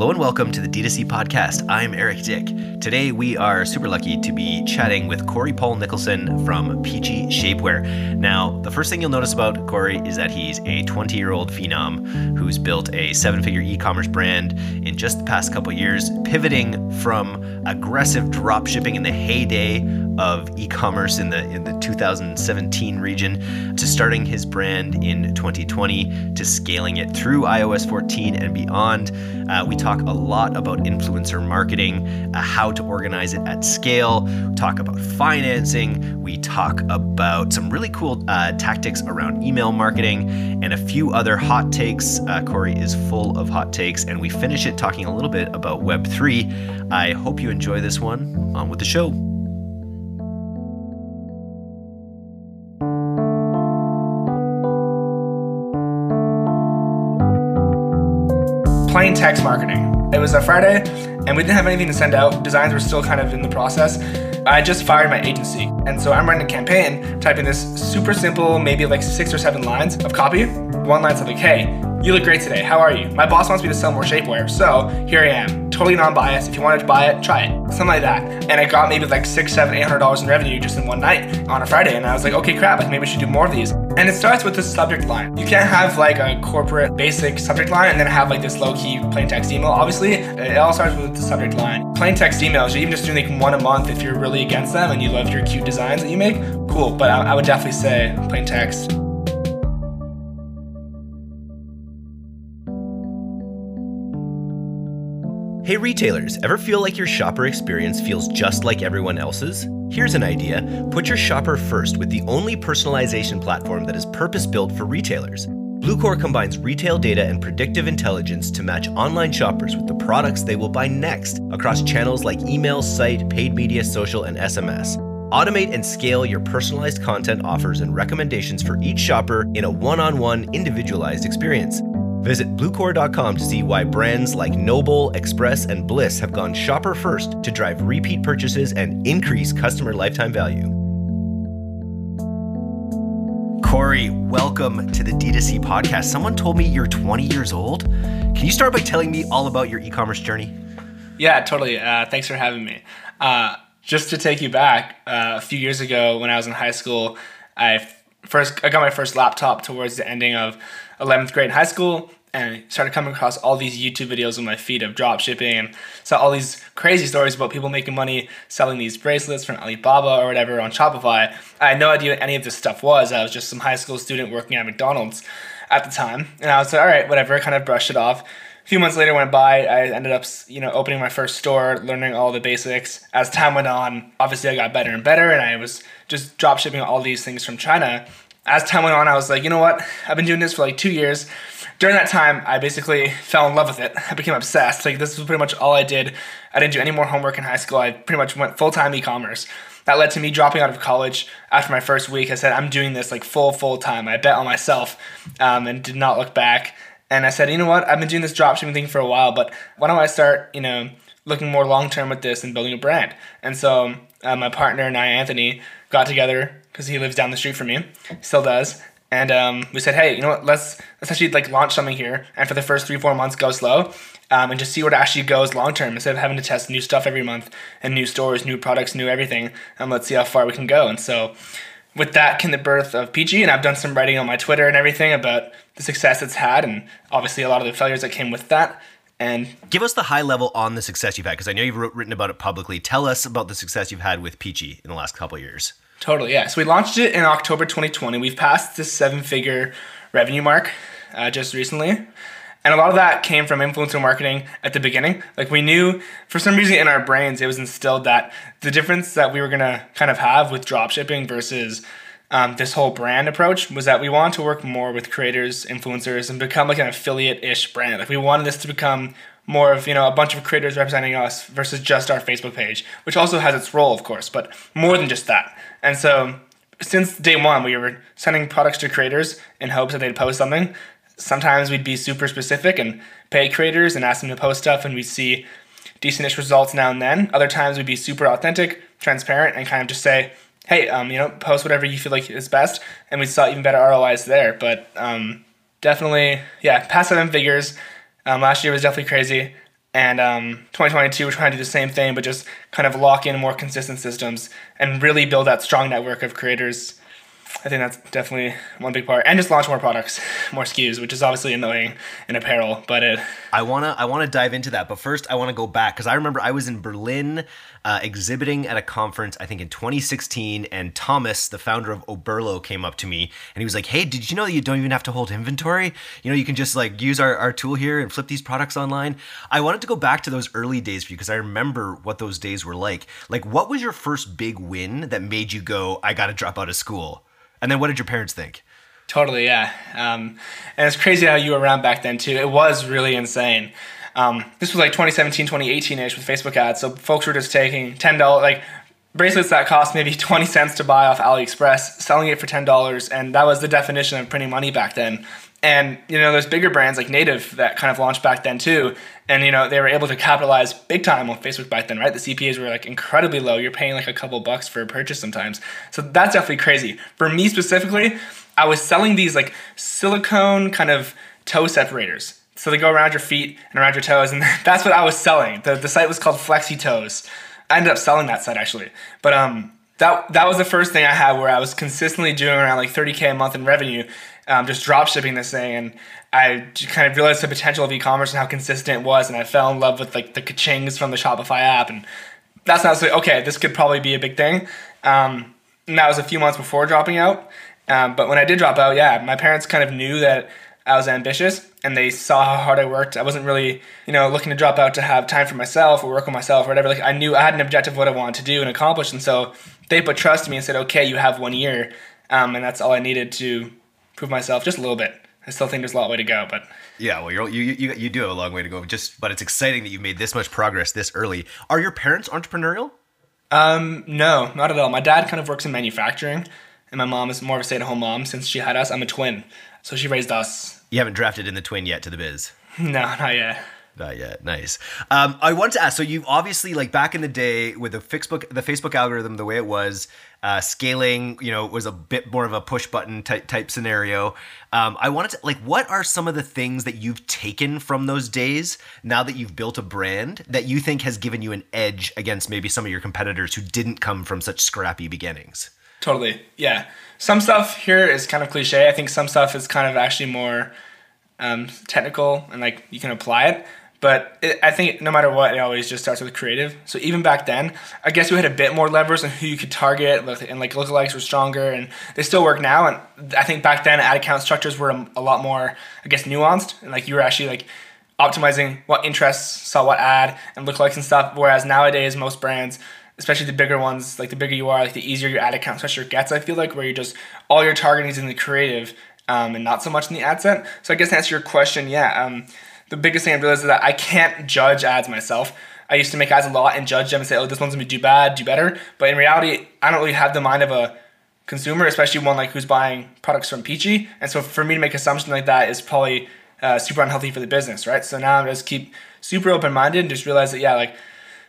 Hello and welcome to the D2C podcast. I'm Eric Dyck. Today we are super lucky to be chatting with Corey Paul Nicholson from Peachy Shapewear. Now, the first thing you'll notice about Corey is that he's a 20 year old phenom who's built a seven figure e commerce brand in just the past couple years, pivoting from aggressive drop shipping in the heyday of e-commerce in the in the 2017 region to starting his brand in 2020 to scaling it through iOS 14 and beyond. Uh, we talk a lot about influencer marketing, uh, how to organize it at scale. We talk about financing. We talk about some really cool uh, tactics around email marketing and a few other hot takes. Uh, Corey is full of hot takes, and we finish it talking a little bit about Web3. I hope you enjoy this one. On with the show. Plain text marketing. It was a Friday, and we didn't have anything to send out. Designs were still kind of in the process. I just fired my agency, and so I'm running a campaign, typing this super simple, maybe like six or seven lines of copy. One line something, hey, you look great today. How are you? My boss wants me to sell more shapewear, so here I am. Totally non-biased. If you wanted to buy it, try it. Something like that. And I got maybe like six, seven, eight hundred dollars in revenue just in one night on a Friday. And I was like, okay, crap, like maybe I should do more of these. And it starts with the subject line. You can't have like a corporate basic subject line and then have like this low-key plain text email. Obviously, it all starts with the subject line. Plain text emails, you even just doing like one a month if you're really against them and you love your cute designs that you make. Cool, but I, I would definitely say plain text. Hey retailers, ever feel like your shopper experience feels just like everyone else's? Here's an idea put your shopper first with the only personalization platform that is purpose built for retailers. Bluecore combines retail data and predictive intelligence to match online shoppers with the products they will buy next across channels like email, site, paid media, social, and SMS. Automate and scale your personalized content offers and recommendations for each shopper in a one on one individualized experience. Visit Bluecore.com to see why brands like Noble, Express, and Bliss have gone shopper first to drive repeat purchases and increase customer lifetime value. Corey, welcome to the D2C podcast. Someone told me you're 20 years old. Can you start by telling me all about your e commerce journey? Yeah, totally. Uh, thanks for having me. Uh, just to take you back, uh, a few years ago when I was in high school, I first I got my first laptop towards the ending of 11th grade in high school and started coming across all these YouTube videos on my feed of drop shipping and saw all these crazy stories about people making money selling these bracelets from Alibaba or whatever on Shopify. I had no idea what any of this stuff was. I was just some high school student working at McDonald's at the time. And I was like, all right, whatever, kind of brushed it off. A few months later went by, I ended up, you know, opening my first store, learning all the basics. As time went on, obviously I got better and better and I was just drop shipping all these things from China as time went on, I was like, you know what? I've been doing this for like two years. During that time, I basically fell in love with it. I became obsessed. Like this was pretty much all I did. I didn't do any more homework in high school. I pretty much went full time e-commerce. That led to me dropping out of college after my first week. I said, I'm doing this like full, full time. I bet on myself um, and did not look back. And I said, you know what? I've been doing this dropshipping thing for a while, but why don't I start, you know, looking more long term with this and building a brand? And so uh, my partner and I, Anthony, got together because he lives down the street from me, still does. And um, we said, hey, you know what? Let's let's actually like launch something here, and for the first three four months, go slow, um, and just see what actually goes long term instead of having to test new stuff every month and new stores, new products, new everything. And let's see how far we can go. And so, with that came the birth of Peachy, and I've done some writing on my Twitter and everything about the success it's had, and obviously a lot of the failures that came with that. And give us the high level on the success you've had, because I know you've written about it publicly. Tell us about the success you've had with Peachy in the last couple years. Totally, yeah. So we launched it in October 2020. We've passed the seven figure revenue mark uh, just recently. And a lot of that came from influencer marketing at the beginning. Like we knew for some reason in our brains, it was instilled that the difference that we were to kind of have with dropshipping versus um, this whole brand approach was that we wanted to work more with creators, influencers, and become like an affiliate ish brand. Like we wanted this to become more of you know a bunch of creators representing us versus just our Facebook page, which also has its role, of course, but more than just that. And so since day one, we were sending products to creators in hopes that they'd post something. Sometimes we'd be super specific and pay creators and ask them to post stuff, and we'd see decentish results now and then. Other times we'd be super authentic, transparent, and kind of just say, "Hey, um, you know, post whatever you feel like is best," and we saw even better ROIs there. But um, definitely, yeah, past seven figures. Um, last year was definitely crazy. And um, 2022, we're trying to do the same thing, but just kind of lock in more consistent systems and really build that strong network of creators I think that's definitely one big part, and just launch more products, more SKUs, which is obviously annoying in apparel. But it. I wanna I wanna dive into that, but first I want to go back because I remember I was in Berlin uh, exhibiting at a conference I think in 2016, and Thomas, the founder of Oberlo, came up to me and he was like, "Hey, did you know that you don't even have to hold inventory? You know, you can just like use our our tool here and flip these products online." I wanted to go back to those early days for you because I remember what those days were like. Like, what was your first big win that made you go, "I got to drop out of school"? And then what did your parents think? Totally, yeah. Um, and it's crazy how you were around back then too. It was really insane. Um, this was like 2017, 2018 ish with Facebook ads. So folks were just taking ten dollars, like bracelets that cost maybe 20 cents to buy off AliExpress, selling it for ten dollars, and that was the definition of printing money back then. And you know, there's bigger brands like Native that kind of launched back then too, and you know they were able to capitalize big time on Facebook back then, right? The CPAs were like incredibly low. You're paying like a couple bucks for a purchase sometimes, so that's definitely crazy. For me specifically, I was selling these like silicone kind of toe separators. So they go around your feet and around your toes, and that's what I was selling. The the site was called Flexi Toes. I ended up selling that site actually, but um that that was the first thing I had where I was consistently doing around like 30k a month in revenue, um, just drop shipping this thing, and I kind of realized the potential of e-commerce and how consistent it was, and I fell in love with like the kachings from the Shopify app, and that's not so okay. This could probably be a big thing. Um, and that was a few months before dropping out, um, but when I did drop out, yeah, my parents kind of knew that I was ambitious and they saw how hard I worked. I wasn't really, you know, looking to drop out to have time for myself or work on myself or whatever. Like I knew I had an objective of what I wanted to do and accomplish, and so they put trust in me and said, "Okay, you have one year," um, and that's all I needed to prove myself just a little bit. I still think there's a lot of way to go, but yeah, well, you you you do have a long way to go. Just, but it's exciting that you made this much progress this early. Are your parents entrepreneurial? Um, no, not at all. My dad kind of works in manufacturing, and my mom is more of a stay-at-home mom since she had us. I'm a twin, so she raised us. You haven't drafted in the twin yet to the biz. no, not yet. Not yet. Nice. Um, I want to ask. So you've obviously like back in the day with the Facebook, the Facebook algorithm, the way it was, uh, scaling, you know, was a bit more of a push button type type scenario. Um, I wanted to like, what are some of the things that you've taken from those days now that you've built a brand that you think has given you an edge against maybe some of your competitors who didn't come from such scrappy beginnings? Totally. Yeah. Some stuff here is kind of cliche. I think some stuff is kind of actually more um, technical and like you can apply it. But it, I think no matter what, it always just starts with creative. So even back then, I guess we had a bit more levers on who you could target, and like lookalikes were stronger, and they still work now. And I think back then, ad account structures were a, a lot more, I guess, nuanced, and like you were actually like optimizing what interests saw what ad and lookalikes and stuff. Whereas nowadays, most brands especially the bigger ones, like the bigger you are, like the easier your ad account structure gets. I feel like where you're just all your targeting is in the creative um, and not so much in the ad set. So I guess to answer your question, yeah, um, the biggest thing I realized is that I can't judge ads myself. I used to make ads a lot and judge them and say, oh, this one's gonna do bad, do better. But in reality, I don't really have the mind of a consumer, especially one like who's buying products from Peachy. And so for me to make assumptions like that is probably uh, super unhealthy for the business, right? So now I'm just keep super open minded and just realize that yeah, like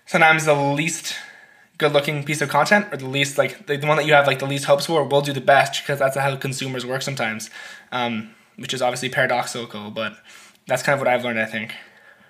sometimes the least good looking piece of content or the least like the, one that you have like the least hopes for will do the best because that's how consumers work sometimes, um, which is obviously paradoxical, but that's kind of what I've learned. I think.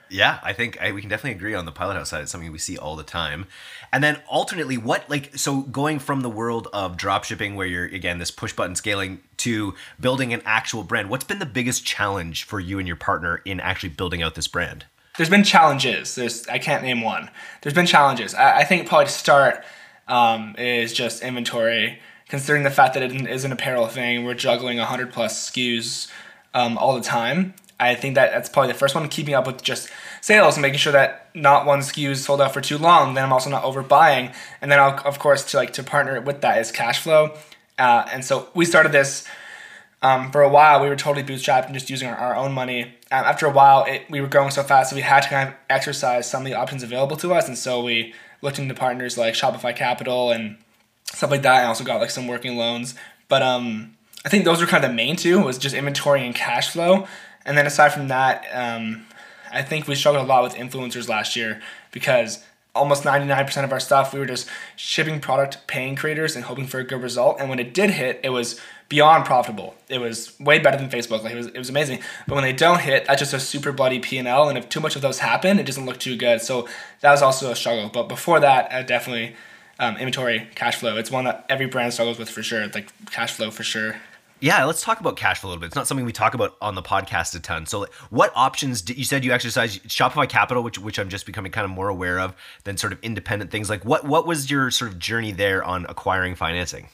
Yeah, I think I, we can definitely agree on the Pilothouse side. It's something we see all the time. And then alternately, what like so going from the world of drop shipping, where you're again this push button scaling, to building an actual brand. What's been the biggest challenge for you and your partner in actually building out this brand? There's been challenges. There's I can't name one. There's been challenges. I, I think probably to start um, is just inventory. Considering the fact that it is an apparel thing, we're juggling 100 plus SKUs um, all the time. I think that that's probably the first one, keeping up with just sales and making sure that not one SKU is sold out for too long. Then I'm also not overbuying, and then I'll, of course to like to partner with that is cash flow. Uh, and so we started this um, for a while. We were totally bootstrapped and just using our, our own money. Um, after a while, it, we were growing so fast, that we had to kind of exercise some of the options available to us, and so we looked into partners like Shopify Capital and stuff like that. I also got like some working loans, but um, I think those were kind of the main two was just inventory and cash flow. And then aside from that, um, I think we struggled a lot with influencers last year because almost 99% of our stuff, we were just shipping product, paying creators, and hoping for a good result. And when it did hit, it was beyond profitable. It was way better than Facebook. Like it was, it was amazing. But when they don't hit, that's just a super bloody P and L. And if too much of those happen, it doesn't look too good. So that was also a struggle. But before that, uh, definitely um, inventory, cash flow. It's one that every brand struggles with for sure. Like cash flow for sure. Yeah, let's talk about cash flow a little bit. It's not something we talk about on the podcast a ton. So, what options did you said you exercise Shopify Capital, which which I'm just becoming kind of more aware of than sort of independent things. Like, what what was your sort of journey there on acquiring financing?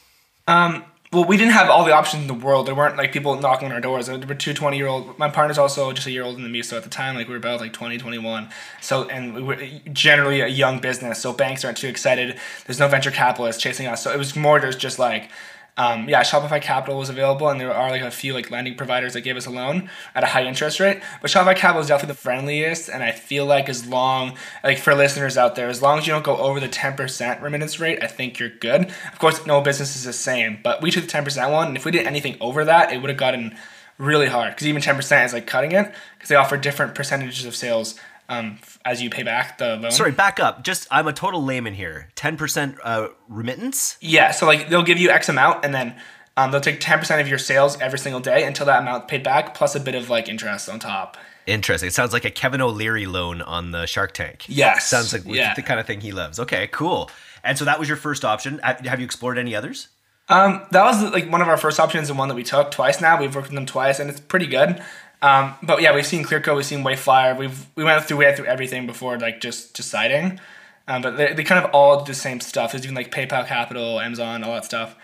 Um, well, we didn't have all the options in the world. There weren't like people knocking on our doors. There were two 20 year old. My partner's also just a year older than me. So at the time, like we were about like 20, 21. So, and we were generally a young business. So banks aren't too excited. There's no venture capitalists chasing us. So it was more just, just like, um, yeah, Shopify Capital was available, and there are like a few like lending providers that gave us a loan at a high interest rate. But Shopify Capital is definitely the friendliest, and I feel like as long like for listeners out there, as long as you don't go over the ten percent remittance rate, I think you're good. Of course, no business is the same, but we took the ten percent one, and if we did anything over that, it would have gotten really hard because even ten percent is like cutting it because they offer different percentages of sales um, as you pay back the loan. Sorry, back up. Just I'm a total layman here. Ten percent uh, remittance. Yeah, so like they'll give you X amount, and then um, they'll take ten percent of your sales every single day until that amount paid back, plus a bit of like interest on top. Interesting. It sounds like a Kevin O'Leary loan on the Shark Tank. Yes. Sounds like yeah. the kind of thing he loves. Okay, cool. And so that was your first option. Have you explored any others? Um, that was like one of our first options and one that we took twice now. We've worked with them twice and it's pretty good. Um, but yeah, we've seen Clearco, we've seen Wayflyer, we've we went through we went through everything before like just deciding. Um, but they, they kind of all do the same stuff. There's even like PayPal Capital, Amazon, all that stuff.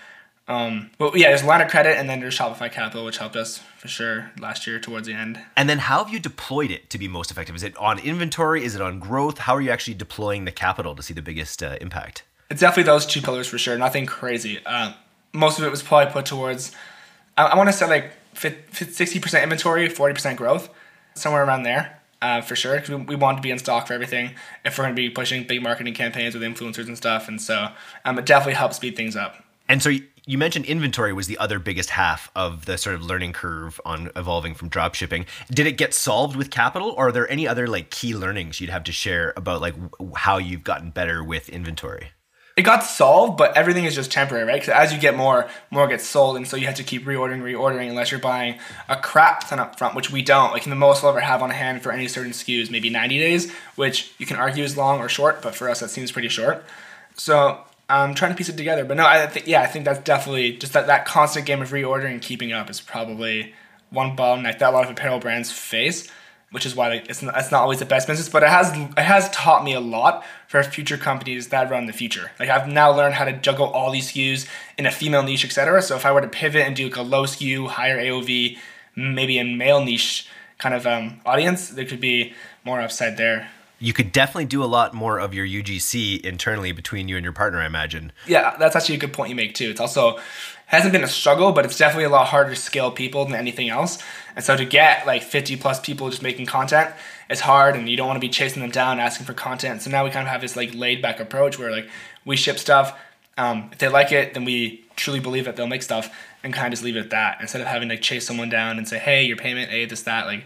Um, but yeah, there's line of credit and then there's Shopify Capital, which helped us for sure last year towards the end. And then how have you deployed it to be most effective? Is it on inventory? Is it on growth? How are you actually deploying the capital to see the biggest uh, impact? It's definitely those two pillars for sure. Nothing crazy. Uh, most of it was probably put towards. I, I want to say like 60% inventory, 40% growth, somewhere around there. Uh, for sure, because we, we want to be in stock for everything if we're going to be pushing big marketing campaigns with influencers and stuff. And so um, it definitely helps speed things up. And so you mentioned inventory was the other biggest half of the sort of learning curve on evolving from drop shipping. Did it get solved with capital, or are there any other like key learnings you'd have to share about like how you've gotten better with inventory? It got solved, but everything is just temporary, right? Because as you get more, more gets sold, and so you have to keep reordering, reordering, unless you're buying a crap ton up front, which we don't. Like the most we'll ever have on hand for any certain SKUs, maybe 90 days, which you can argue is long or short, but for us that seems pretty short. So I'm trying to piece it together, but no, I think yeah, I think that's definitely just that that constant game of reordering and keeping up is probably one bottleneck that a lot of apparel brands face which is why it's not, it's not always the best business, but it has it has taught me a lot for future companies that run the future. Like I've now learned how to juggle all these SKUs in a female niche, etc. So if I were to pivot and do like a low SKU, higher AOV, maybe a male niche kind of um, audience, there could be more upside there. You could definitely do a lot more of your UGC internally between you and your partner, I imagine. Yeah, that's actually a good point you make too. It's also hasn't been a struggle, but it's definitely a lot harder to scale people than anything else. And so to get like 50 plus people just making content, it's hard and you don't want to be chasing them down asking for content. So now we kind of have this like laid back approach where like we ship stuff. Um, if they like it, then we truly believe that they'll make stuff and kind of just leave it at that instead of having to chase someone down and say, hey, your payment, hey, this, that. Like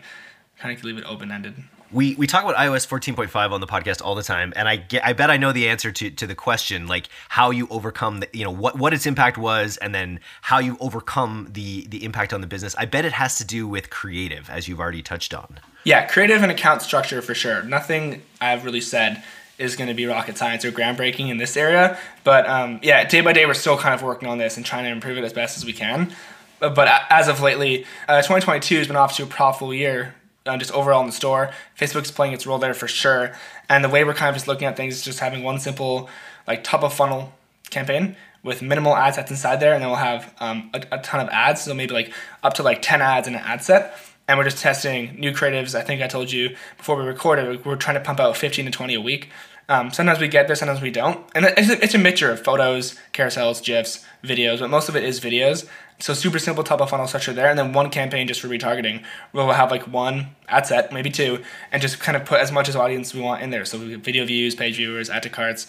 kind of leave it open ended we we talk about iOS 14.5 on the podcast all the time, and I get I bet I know the answer to, to the question like how you overcome the you know what what its impact was, and then how you overcome the the impact on the business. I bet it has to do with creative, as you've already touched on. Yeah, creative and account structure for sure. Nothing I've really said is going to be rocket science or groundbreaking in this area, but um, yeah, day by day we're still kind of working on this and trying to improve it as best as we can. But, but as of lately, uh, 2022 has been off to a profitable year uh, just overall in the store. Facebook's playing its role there for sure. And the way we're kind of just looking at things is just having one simple, like top of funnel campaign with minimal ad sets inside there, and then we'll have um, a, a, ton of ads. So maybe like up to like 10 ads in an ad set. And we're just testing new creatives. I think I told you before we recorded, we're trying to pump out 15 to 20 a week. Um, sometimes we get there, sometimes we don't. And it's a, it's a mixture of photos, carousels, GIFs, videos, but most of it is videos. So super simple top of funnel structure there, and then one campaign just for retargeting. We'll have like one ad set, maybe two, and just kind of put as much as audience we want in there. So video views, page viewers, add to carts,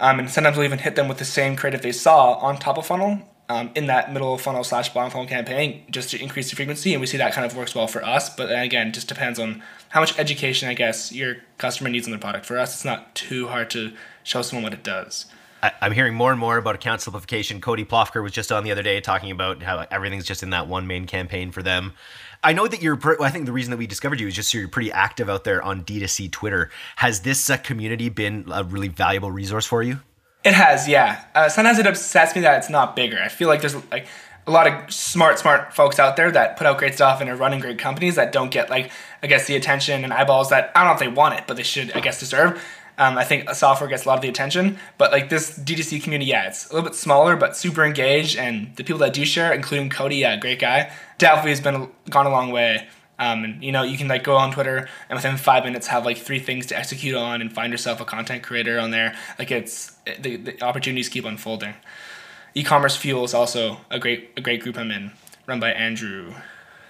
um, and sometimes we'll even hit them with the same creative they saw on top of funnel um, in that middle funnel slash bottom funnel campaign just to increase the frequency. And we see that kind of works well for us. But again, just depends on how much education I guess your customer needs on the product. For us, it's not too hard to show someone what it does. I'm hearing more and more about account simplification. Cody Plofker was just on the other day talking about how everything's just in that one main campaign for them. I know that you're. I think the reason that we discovered you is just you're pretty active out there on D2C Twitter. Has this uh, community been a really valuable resource for you? It has, yeah. Uh, sometimes it upsets me that it's not bigger. I feel like there's like a lot of smart, smart folks out there that put out great stuff and are running great companies that don't get like I guess the attention and eyeballs that I don't know if they want it, but they should I guess deserve. Um, I think software gets a lot of the attention, but like this D2C community, yeah, it's a little bit smaller, but super engaged, and the people that do share, including Cody, yeah, great guy, definitely has been gone a long way. Um, and you know, you can like go on Twitter and within five minutes have like three things to execute on and find yourself a content creator on there. Like it's the, the opportunities keep unfolding. E-commerce Fuel is also a great a great group I'm in, run by Andrew.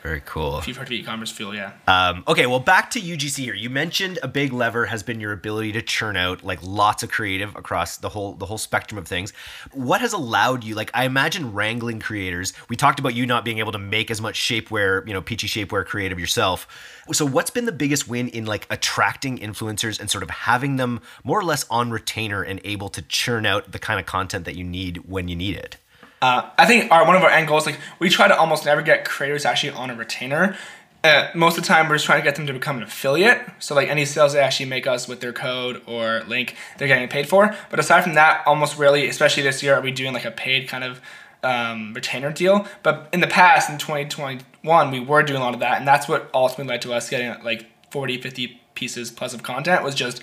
Very cool. If you've heard of e-commerce fuel, yeah. Um, okay, well, back to UGC here. You mentioned a big lever has been your ability to churn out like lots of creative across the whole the whole spectrum of things. What has allowed you? Like, I imagine wrangling creators. We talked about you not being able to make as much shapewear, you know, peachy shapewear creative yourself. So, what's been the biggest win in like attracting influencers and sort of having them more or less on retainer and able to churn out the kind of content that you need when you need it? Uh, I think our one of our end goals, like we try to almost never get creators actually on a retainer. Uh, most of the time, we're just trying to get them to become an affiliate. So like any sales they actually make us with their code or link, they're getting paid for. But aside from that, almost rarely, especially this year, are we doing like a paid kind of um, retainer deal. But in the past, in 2021, we were doing a lot of that, and that's what ultimately led to us getting like 40, 50 pieces plus of content. Was just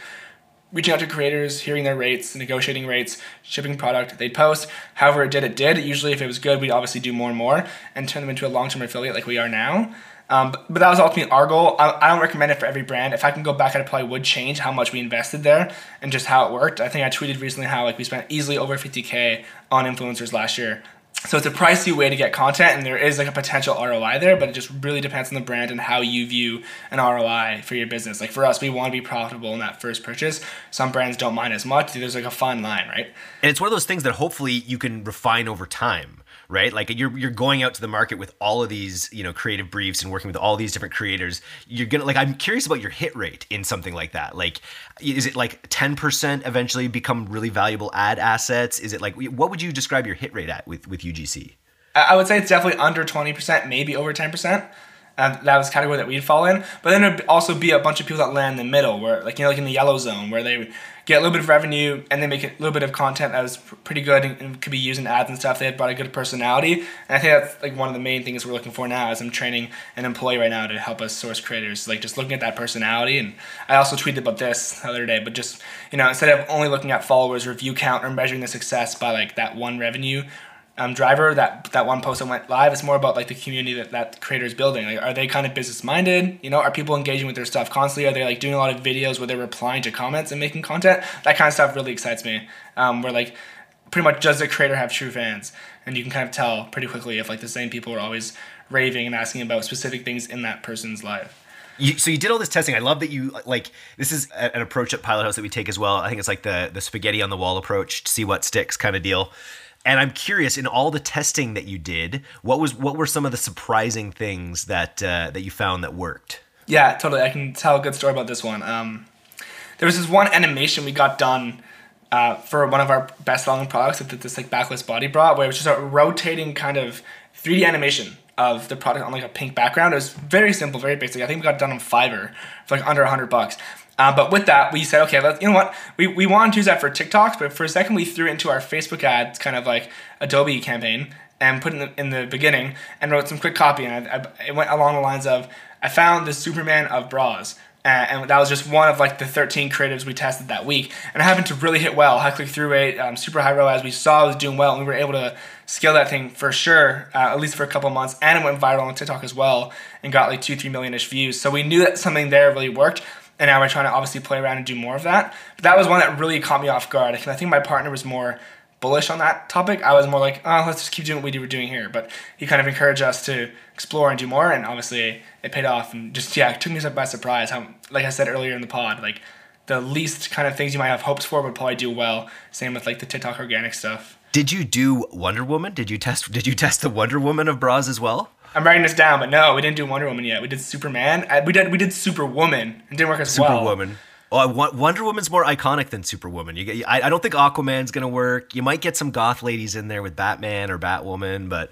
reaching out to creators, hearing their rates, negotiating rates, shipping product they'd post. However it did, it did. Usually if it was good, we'd obviously do more and more and turn them into a long-term affiliate like we are now. Um, but, but, that was ultimately our goal. I, I, don't recommend it for every brand. If I can go back, I probably would change how much we invested there and just how it worked. I think I tweeted recently how like we spent easily over 50k on influencers last year so it's a pricey way to get content and there is like a potential ROI there, but it just really depends on the brand and how you view an ROI for your business. Like for us, we want to be profitable in that first purchase. Some brands don't mind as much. There's like a fine line, right? And it's one of those things that hopefully you can refine over time right? Like you're you're going out to the market with all of these, you know, creative briefs and working with all these different creators. You're gonna like I'm curious about your hit rate in something like that. Like is it like 10% eventually become really valuable ad assets? Is it like what would you describe your hit rate at with with UGC? I would say it's definitely under 20%, maybe over 10%. Um, that was category that we'd fall in. But then there'd also be a bunch of people that land in the middle, where like you know, like in the yellow zone, where they get a little bit of revenue and they make a little bit of content that was pretty good and, and could be used in ads and stuff. They had brought a good personality, and I think that's like one of the main things we're looking for now. As I'm training an employee right now to help us source creators, like just looking at that personality. And I also tweeted about this the other day, but just you know, instead of only looking at followers review view count or measuring the success by like that one revenue um, driver that that one post that went live it's more about like the community that that creator is building like are they kind of business minded you know are people engaging with their stuff constantly are they like doing a lot of videos where they're replying to comments and making content that kind of stuff really excites me um, where like pretty much does the creator have true fans and you can kind of tell pretty quickly if like the same people are always raving and asking about specific things in that person's life you, so you did all this testing. I love that you like this is an approach at Pilothouse that we take as well. I think it's like the the spaghetti on the wall approach, to see what sticks kind of deal. And I'm curious, in all the testing that you did, what was what were some of the surprising things that uh, that you found that worked? Yeah, totally. I can tell a good story about this one. Um, there was this one animation we got done uh, for one of our best selling products that this like backless body bra, where it was just a rotating kind of 3D animation of the product on like a pink background. It was very simple, very basic. I think we got it done on Fiverr for like under 100 bucks. Uh, but with that, we said, okay, you know what? We, we wanted to use that for TikToks, but for a second, we threw it into our Facebook ads, kind of like Adobe campaign, and put in the, in the beginning and wrote some quick copy. And I, I, it went along the lines of, I found the Superman of bras. And that was just one of like the 13 creatives we tested that week. And it happened to really hit well. High click through rate, um, super high ROAS. We saw was doing well, and we were able to scale that thing for sure, uh, at least for a couple months. And it went viral on TikTok as well, and got like two, three million ish views. So we knew that something there really worked and now we're trying to obviously play around and do more of that. But that was one that really caught me off guard. I think my partner was more bullish on that topic. I was more like, oh, let's just keep doing what we were doing here. But he kind of encouraged us to explore and do more, and obviously it paid off. And just yeah, took me by surprise. How, like I said earlier in the pod, like the least kind of things you might have hopes for would probably do well. Same with like the TikTok organic stuff. Did you do Wonder Woman? Did you test? Did you test the Wonder Woman of bras as well? I'm writing this down, but no, we didn't do Wonder Woman yet. We did Superman. I, we did we did Superwoman. It didn't work as well. Superwoman. Oh, Wonder Woman's more iconic than Superwoman. You get, I, I don't think Aquaman's gonna work. You might get some goth ladies in there with Batman or Batwoman, but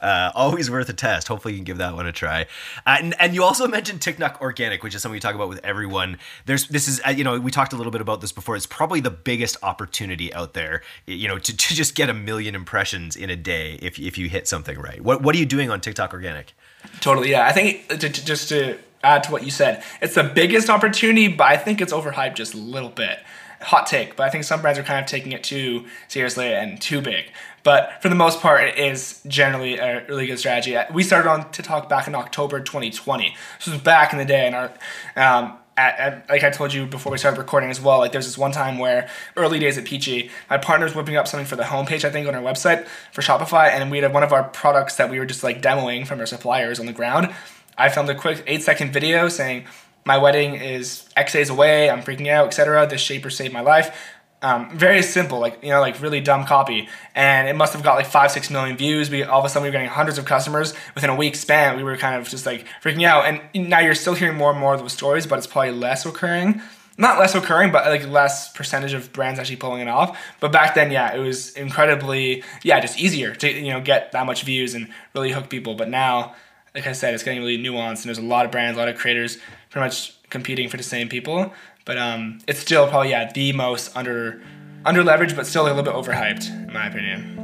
uh, always worth a test. Hopefully, you can give that one a try. Uh, and, and you also mentioned TikTok Organic, which is something we talk about with everyone. There's this is uh, you know we talked a little bit about this before. It's probably the biggest opportunity out there. You know to, to just get a million impressions in a day if if you hit something right. What what are you doing on TikTok Organic? Totally, yeah. I think to, to, just to add to what you said, it's the biggest opportunity, but I think it's overhyped just a little bit hot take, but I think some brands are kind of taking it too seriously and too big. But for the most part, it is generally a really good strategy. We started on TikTok back in October 2020. This was back in the day, and our um, at, at, like I told you before we started recording as well, like there's this one time where early days at Peachy, my partner was whipping up something for the homepage, I think, on our website for Shopify, and we had one of our products that we were just like demoing from our suppliers on the ground. I filmed a quick eight second video saying, my wedding is X days away, I'm freaking out, etc. This shaper saved my life. Um, very simple, like you know, like really dumb copy, and it must have got like five, six million views. We all of a sudden we were getting hundreds of customers within a week span. We were kind of just like freaking out, and now you're still hearing more and more of those stories, but it's probably less occurring. Not less occurring, but like less percentage of brands actually pulling it off. But back then, yeah, it was incredibly, yeah, just easier to you know get that much views and really hook people. But now, like I said, it's getting really nuanced, and there's a lot of brands, a lot of creators, pretty much competing for the same people. But um, it's still probably yeah the most under under leveraged, but still a little bit overhyped in my opinion.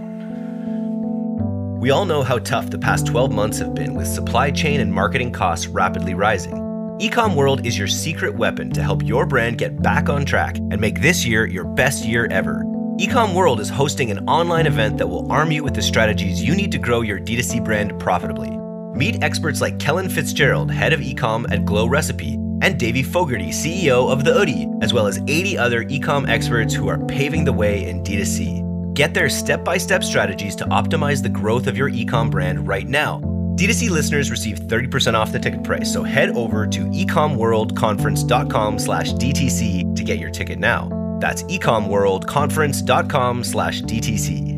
We all know how tough the past 12 months have been with supply chain and marketing costs rapidly rising. Ecom World is your secret weapon to help your brand get back on track and make this year your best year ever. Ecom World is hosting an online event that will arm you with the strategies you need to grow your D2C brand profitably. Meet experts like Kellen Fitzgerald, head of ecom at Glow Recipe, and Davey Fogarty, CEO of The Oodie, as well as 80 other ecom experts who are paving the way in D2C. Get their step by step strategies to optimize the growth of your ecom brand right now. D2C listeners receive 30% off the ticket price, so head over to ecomworldconference.com slash DTC to get your ticket now. That's ecomworldconference.com slash DTC.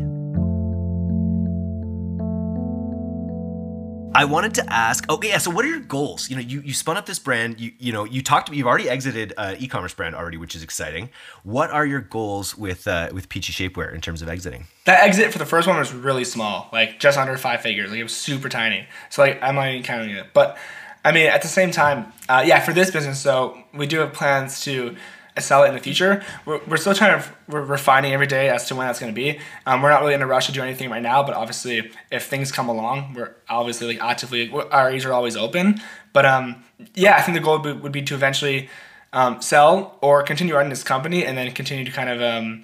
I wanted to ask. Okay, yeah. So, what are your goals? You know, you, you spun up this brand. You you know, you talked. You've already exited uh, e-commerce brand already, which is exciting. What are your goals with uh, with Peachy Shapewear in terms of exiting? That exit for the first one was really small, like just under five figures. Like it was super tiny. So like I'm not even counting it. But I mean, at the same time, uh, yeah, for this business, so we do have plans to sell it in the future. We're, we're still trying to we're refining every day as to when that's going to be. Um, we're not really in a rush to do anything right now, but obviously if things come along, we're obviously like actively our ears are always open. But um, yeah, I think the goal would be, to eventually um, sell or continue running this company and then continue to kind of um,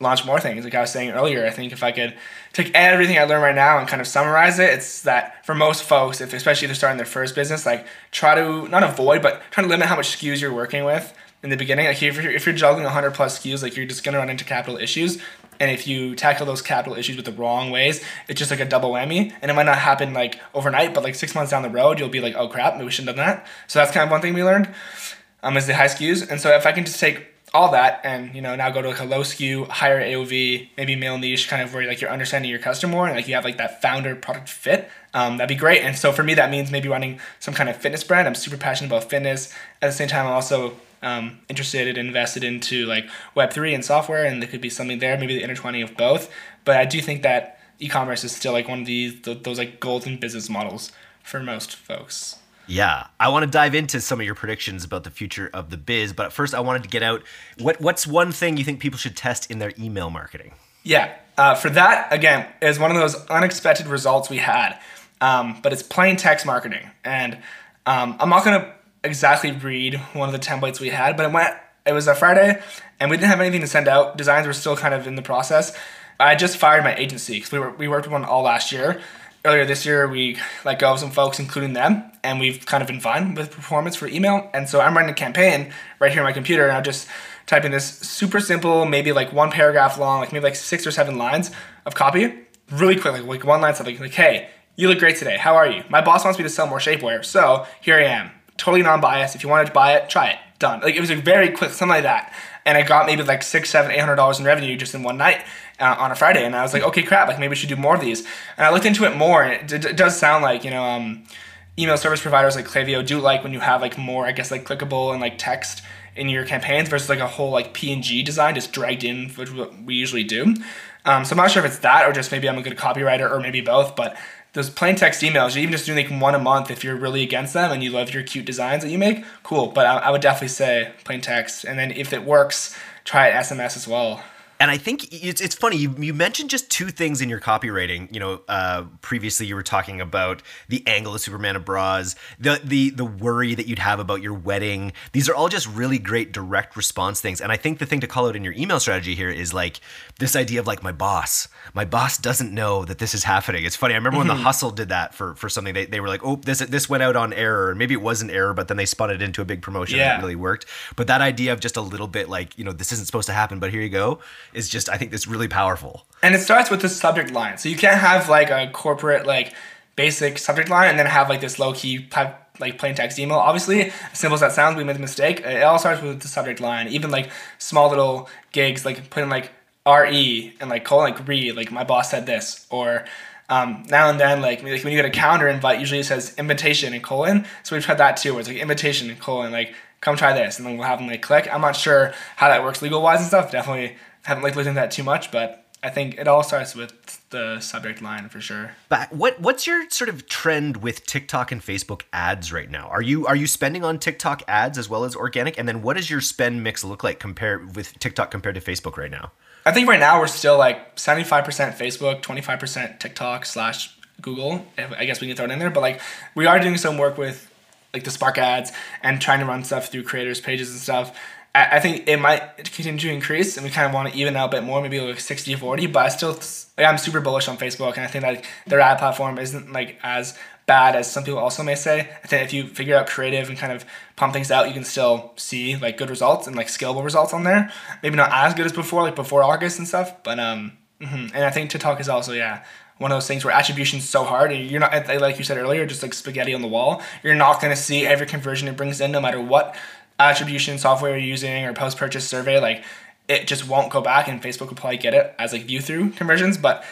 launch more things. Like I was saying earlier, I think if I could take everything I learned right now and kind of summarize it, it's that for most folks, if especially if they're starting their first business, like try to not avoid, but try to limit how much SKUs you're working with in the beginning. Like if you're, if you're juggling 100 plus SKUs, like you're just gonna run into capital issues. And if you tackle those capital issues with the wrong ways, it's just like a double whammy. And it might not happen like overnight, but like six months down the road, you'll be like, oh crap, maybe we shouldn't have done that. So that's kind of one thing we learned, um, is the high SKUs. And so if I can just take all that and you know now go to like a low SKU, higher AOV, maybe male niche, kind of where like you're understanding your customer more and like you have like that founder product fit. Um, that'd be great. And so for me, that means maybe running some kind of fitness brand. I'm super passionate about fitness. At the same time, I'm also um, interested and invested into like Web3 and software, and there could be something there, maybe the intertwining of both. But I do think that e-commerce is still like one of these those like golden business models for most folks. Yeah, I want to dive into some of your predictions about the future of the biz, but first I wanted to get out what what's one thing you think people should test in their email marketing? Yeah, uh, for that again is one of those unexpected results we had, um, but it's plain text marketing, and um, I'm not gonna exactly read one of the templates we had, but it went. It was a Friday, and we didn't have anything to send out. Designs were still kind of in the process. I just fired my agency because we were we worked with one all last year. Earlier this year, we let go of some folks, including them, and we've kind of been fine with performance for email. And so I'm running a campaign right here on my computer, and I'm just typing this super simple, maybe like one paragraph long, like maybe like six or seven lines of copy, really quick, like, like one line something like, "Hey, you look great today. How are you? My boss wants me to sell more shapewear, so here I am totally non-biased. If you wanted to buy it, try it. Done. Like it was a very quick, something like that. And I got maybe like six, seven, eight hundred dollars in revenue just in one night uh, on a Friday. And I was like, okay, crap, like maybe we should do more of these. And I looked into it more, and it, it does sound like you know, um, email service providers like Klaviyo do like when you have like more, I guess, like clickable and like text in your campaigns versus like a whole like PNG design just dragged in, which what we usually do. Um, so I'm not sure if it's that or just maybe I'm a good copywriter or maybe both, but those plain text emails, you even just doing like one a month if you're really against them and you love your cute designs that you make, cool. But I, I would definitely say plain text. And then if it works, try SMS as well. And I think it's, it's funny. You, you mentioned just two things in your copywriting. You know, uh, previously you were talking about the angle of Superman of bras, the the the worry that you'd have about your wedding. These are all just really great direct response things. And I think the thing to call out in your email strategy here is like this idea of like my boss. My boss doesn't know that this is happening. It's funny. I remember when the Hustle did that for for something. They, they were like, oh, this this went out on error, and maybe it was an error, but then they spun it into a big promotion Yeah. and it really worked. But that idea of just a little bit like you know this isn't supposed to happen, but here you go is just I think it's really powerful. And it starts with the subject line. So you can't have like a corporate like basic subject line and then have like this low key like plain text email. Obviously, as simple as that sounds, we made a mistake. It all starts with the subject line. Even like small little gigs, like putting like re and like colon like read like my boss said this or. Um, now and then, like, like when you get a calendar invite, usually it says invitation and colon. So we've tried that too, where it's like invitation and colon, like come try this, and then we'll have them like click. I'm not sure how that works legal wise and stuff. Definitely haven't looked into that too much, but I think it all starts with the subject line for sure. But what what's your sort of trend with TikTok and Facebook ads right now? Are you are you spending on TikTok ads as well as organic? And then what does your spend mix look like compared with TikTok compared to Facebook right now? I think right now we're still like 75% Facebook, 25% TikTok slash Google. I guess we can throw it in there, but like we are doing some work with like the Spark ads and trying to run stuff through creators pages and stuff. I, I think it might continue to increase and we kind of want to even out a bit more, maybe like 60 40, but I still, like, I'm super bullish on Facebook and I think that their ad platform isn't like as bad as some people also may say. I think if you figure out creative and kind of pump things out, you can still see like good results and like scalable results on there. Maybe not as good as before, like before August and stuff, but um, mhm. and I think TikTok is also yeah one of those things where attribution's so hard and you're not like you said earlier, just like spaghetti on the wall. You're not going to see every conversion it brings in, no matter what attribution software you're using or post purchase survey. Like it just won't go back, and Facebook will probably get it as like view through conversions, but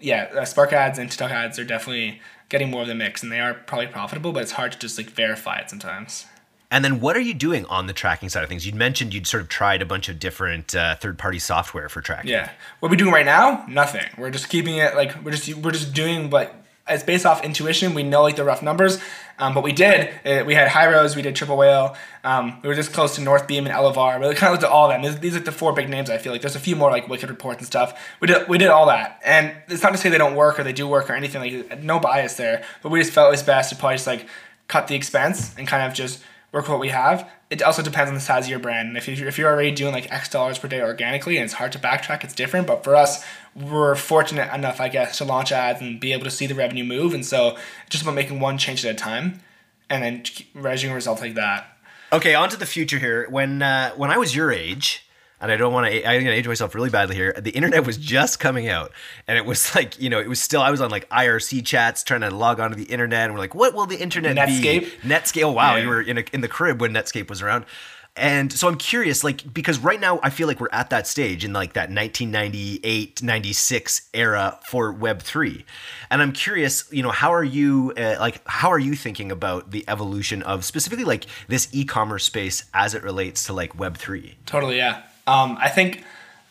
yeah, uh, Spark ads and TikTok ads are definitely getting more of the mix, and they are probably profitable, but it's hard to just like verify it sometimes. And then what are you doing on the tracking side of things? You'd mentioned you'd sort of tried a bunch of different uh, third-party software for tracking. Yeah, what we're doing right now, nothing. We're just keeping it like we're just we're just doing what it's based off intuition. We know like the rough numbers, um, but we did. Uh, we had Hyros, we did Triple Whale. Um, we were just close to Northbeam and Elevar. We kind of looked at all of them. These, these are the four big names. I feel like there's a few more like Wicked Reports and stuff. We did we did all that, and it's not to say they don't work or they do work or anything like no bias there. But we just felt it was best to probably just like cut the expense and kind of just work what we have. It also depends on the size of your brand. And if you're, if you're already doing like X dollars per day organically and it's hard to backtrack, it's different. But for us, we're fortunate enough, I guess, to launch ads and be able to see the revenue move. And so just about making one change at a time and then measuring results like that. Okay, on to the future here. When uh, when I was your age, and I don't want to, I'm going to age myself really badly here. The internet was just coming out, and it was like, you know, it was still. I was on like IRC chats trying to log onto the internet, and we're like, what will the internet Netscape? be? Netscape. Oh, wow, Yeah. you were in a, in the crib when Netscape was around. And so I'm curious, like, because right now I feel like we're at that stage in like that 1998, 96 era for Web3. And I'm curious, you know, how are you, uh, like, how are you thinking about the evolution of specifically like this e commerce space as it relates to like Web3? Totally, yeah. Um, I think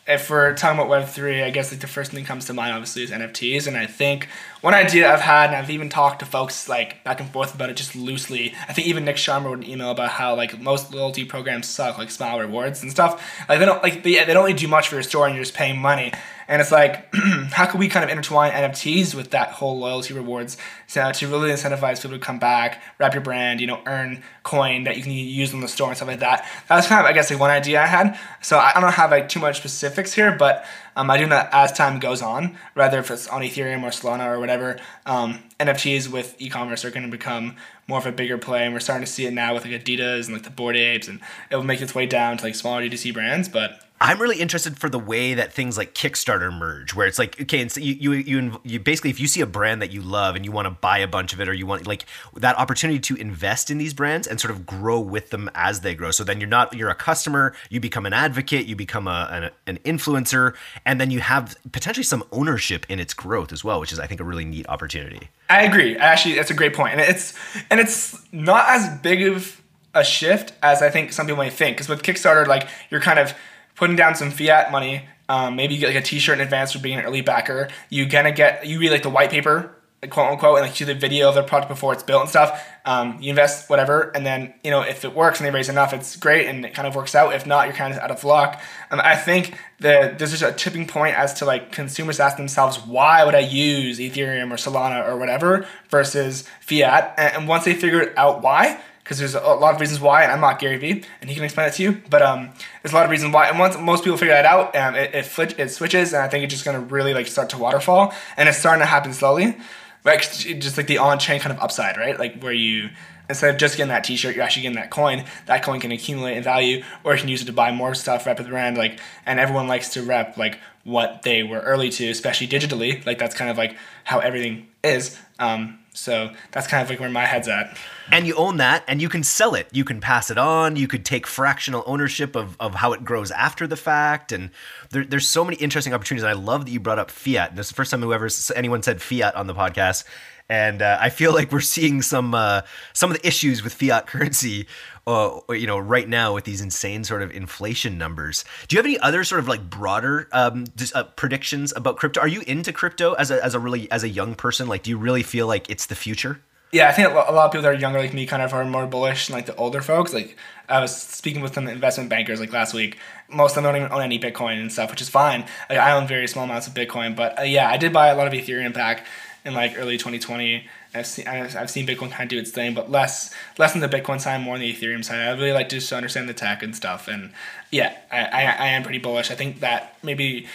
if we're talking about Web three, I guess like the first thing that comes to mind obviously is NFTs, and I think one idea I've had, and I've even talked to folks like back and forth about it just loosely. I think even Nick Sharma wrote an email about how like most loyalty programs suck, like Smile Rewards and stuff. Like they don't like they, they don't really do much for your store, and you're just paying money. And it's like, how can we kind of intertwine NFTs with that whole loyalty rewards so to really incentivize people to come back, wrap your brand, you know, earn coin that you can use in the store and stuff like that. That was kind of, I guess, like one idea I had. So I don't have like too much specifics here, but um, I do know as time goes on, whether if it's on Ethereum or Solana or whatever, um, NFTs with e-commerce are going to become more of a bigger play, and we're starting to see it now with like Adidas and like the Bored Apes, and it will make its way down to like smaller D2C brands, but I'm really interested for the way that things like Kickstarter merge, where it's like, okay, and so you, you, you, you basically, if you see a brand that you love and you want to buy a bunch of it, or you want like that opportunity to invest in these brands and sort of grow with them as they grow. So then you're not, you're a customer, you become an advocate, you become a, an, an influencer, and then you have potentially some ownership in its growth as well, which is, I think, a really neat opportunity. I agree. Actually, that's a great point, and it's and it's not as big of a shift as I think some people might think. Because with Kickstarter, like you're kind of putting down some fiat money. Um, maybe you get like a T-shirt in advance for being an early backer. You gonna get you read like the white paper, quote unquote, and like see the video of the product before it's built and stuff. Um, you invest whatever, and then you know if it works and they raise enough, it's great and it kind of works out. If not, you're kind of out of luck. Um, I think that there's just a tipping point as to like consumers ask themselves, why would I use Ethereum or Solana or whatever versus fiat? And, and once they figure out why, because there's a lot of reasons why, and I'm not Gary Vee, and he can explain it to you. But um, there's a lot of reasons why, and once most people figure that out, um, it it, it switches, and I think it's just gonna really like start to waterfall, and it's starting to happen slowly, like just like the on-chain kind of upside, right? Like where you instead of just getting that T-shirt, you're actually getting that coin. That coin can accumulate in value, or you can use it to buy more stuff, rep the brand, like, and everyone likes to rep like what they were early to, especially digitally. Like that's kind of like how everything is. Um, so that's kind of like where my head's at. And you own that and you can sell it. You can pass it on. You could take fractional ownership of, of how it grows after the fact. And there, there's so many interesting opportunities. And I love that you brought up fiat. This is the first time whoever anyone said fiat on the podcast. And uh, I feel like we're seeing some uh, some of the issues with fiat currency, uh, you know, right now with these insane sort of inflation numbers. Do you have any other sort of like broader um, just, uh, predictions about crypto? Are you into crypto as a as a really as a young person? Like, do you really feel like it's the future? Yeah, I think a lot of people that are younger like me kind of are more bullish than like the older folks. Like I was speaking with some investment bankers like last week. Most of them don't even own any Bitcoin and stuff, which is fine. Like I own very small amounts of Bitcoin, but uh, yeah, I did buy a lot of Ethereum back in like early 2020. I've seen I've seen Bitcoin kind of do its thing, but less less on the Bitcoin side, more on the Ethereum side. I really like to just understand the tech and stuff, and yeah, I, I, I am pretty bullish. I think that maybe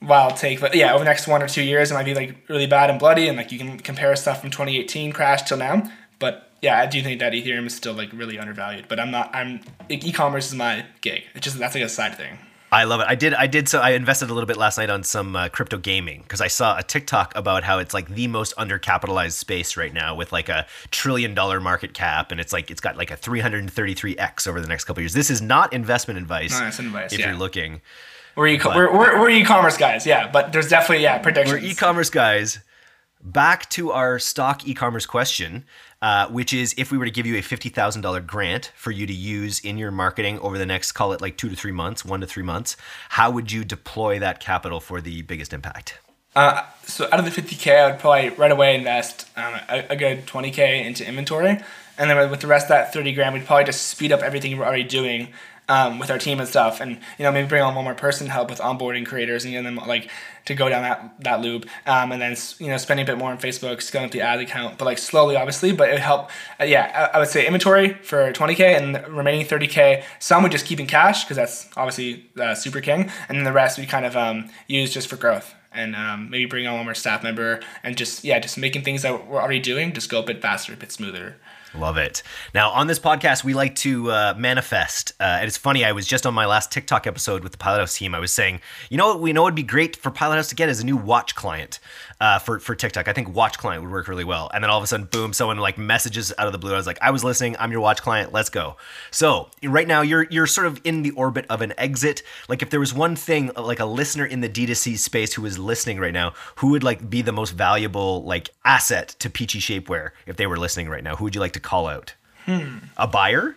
wild take, but yeah, over the next one or two years, it might be like really bad and bloody, and like you can compare stuff from 2018 crash till now. But yeah, I do think that Ethereum is still like really undervalued. But I'm not. I'm e-commerce is my gig. It's just that's like a side thing. I love it. I did. I did. So I invested a little bit last night on some uh, crypto gaming because I saw a TikTok about how it's like the most undercapitalized space right now with like a trillion dollar market cap, and it's like it's got like a 333x over the next couple years. This is not investment advice. No, it's advice. If yeah. you're looking, we're, e- we're, we're, we're e-commerce guys. Yeah, but there's definitely yeah predictions. We're e-commerce guys. Back to our stock e-commerce question. Uh, which is if we were to give you a $50,000 grant for you to use in your marketing over the next, call it like two to three months, one to three months, how would you deploy that capital for the biggest impact? Uh, so out of the 50K, I would probably right away invest um, a, a, good 20K into inventory. And then with the rest of that 30 grand, we'd probably just speed up everything we're already doing um, with our team and stuff, and you know maybe bring on one more person to help with onboarding creators and get them like to go down that that loop, um, and then you know spending a bit more on Facebook, scaling up the ad account, but like slowly, obviously, but it help. Uh, yeah, I, I, would say inventory for 20k and remaining 30k. Some would just keep in cash because that's obviously uh, super king, and then the rest we kind of um, use just for growth and um, maybe bring on one more staff member and just yeah just making things that we're already doing just go a bit faster a bit smoother Love it. Now, on this podcast, we like to uh, manifest. Uh, and it's funny, I was just on my last TikTok episode with the Pilothouse team. I was saying, you know what we know it would be great for Pilothouse to get is a new watch client uh, for, for TikTok. I think watch client would work really well. And then all of a sudden, boom, someone like messages out of the blue. I was like, I was listening. I'm your watch client. Let's go. So right now, you're you're sort of in the orbit of an exit. Like if there was one thing, like a listener in the D2C space who is listening right now, who would like be the most valuable like asset to Peachy Shapewear if they were listening right now? Who would you like to call out? Hmm. A buyer?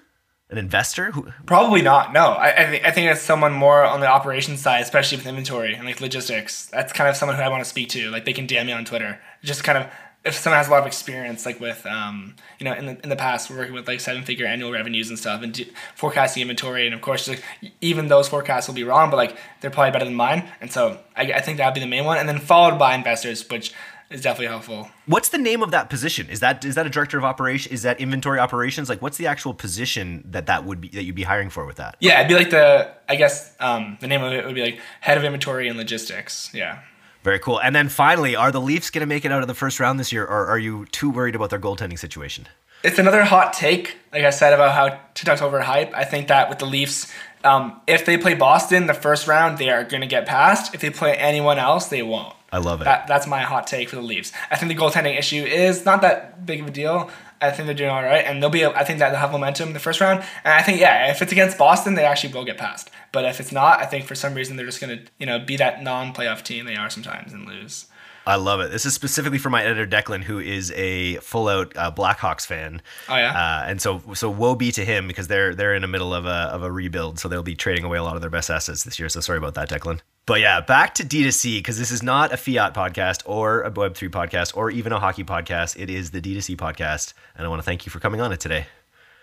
An investor? Who? Probably not. No, I I, th- I think it's someone more on the operations side, especially with inventory and like logistics. That's kind of someone who I want to speak to. Like they can DM me on Twitter. Just kind of if someone has a lot of experience, like with um, you know, in the in the past, we're working with like seven figure annual revenues and stuff, and do, forecasting inventory, and of course, like, even those forecasts will be wrong, but like they're probably better than mine, and so I, I think that would be the main one, and then followed by investors, which is definitely helpful. What's the name of that position? Is that is that a director of operation? Is that inventory operations? Like, what's the actual position that that would be that you'd be hiring for with that? Yeah, it'd be like the I guess um, the name of it would be like head of inventory and logistics. Yeah. Very cool. And then finally, are the Leafs going to make it out of the first round this year, or are you too worried about their goaltending situation? It's another hot take, like I said about how TikTok's overhyped. I think that with the Leafs, Um, if they play Boston the first round, they are going to get past. If they play anyone else, they won't. I love it. That, that's my hot take for the Leafs. I think the goaltending issue is not that big of a deal. I think they're doing all right, and they'll be. I think that they'll have momentum in the first round, and I think yeah, if it's against Boston, they actually will get past. But if it's not, I think for some reason they're just gonna you know be that non-playoff team they are sometimes and lose. I love it. This is specifically for my editor Declan, who is a full-out uh, Blackhawks fan. Oh yeah. Uh, and so, so woe be to him because they're they're in the middle of a of a rebuild, so they'll be trading away a lot of their best assets this year. So sorry about that, Declan. But yeah, back to D2C because this is not a fiat podcast or a Web3 podcast or even a hockey podcast. It is the D2C podcast. And I want to thank you for coming on it today.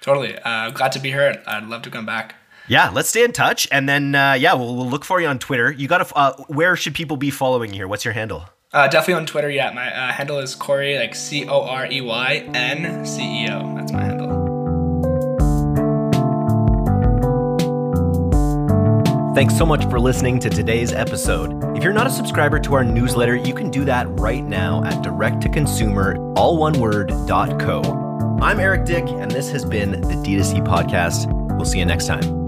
Totally. Uh, glad to be here. I'd love to come back. Yeah, let's stay in touch. And then, uh, yeah, we'll, we'll look for you on Twitter. You got to, uh, where should people be following you here? What's your handle? Uh, definitely on Twitter. Yeah, my uh, handle is Corey, like C O R E Y N C E O. That's my handle. Thanks so much for listening to today's episode. If you're not a subscriber to our newsletter, you can do that right now at direct2consumer, all one word, co. I'm Eric Dyck, and this has been the D2C podcast. We'll see you next time.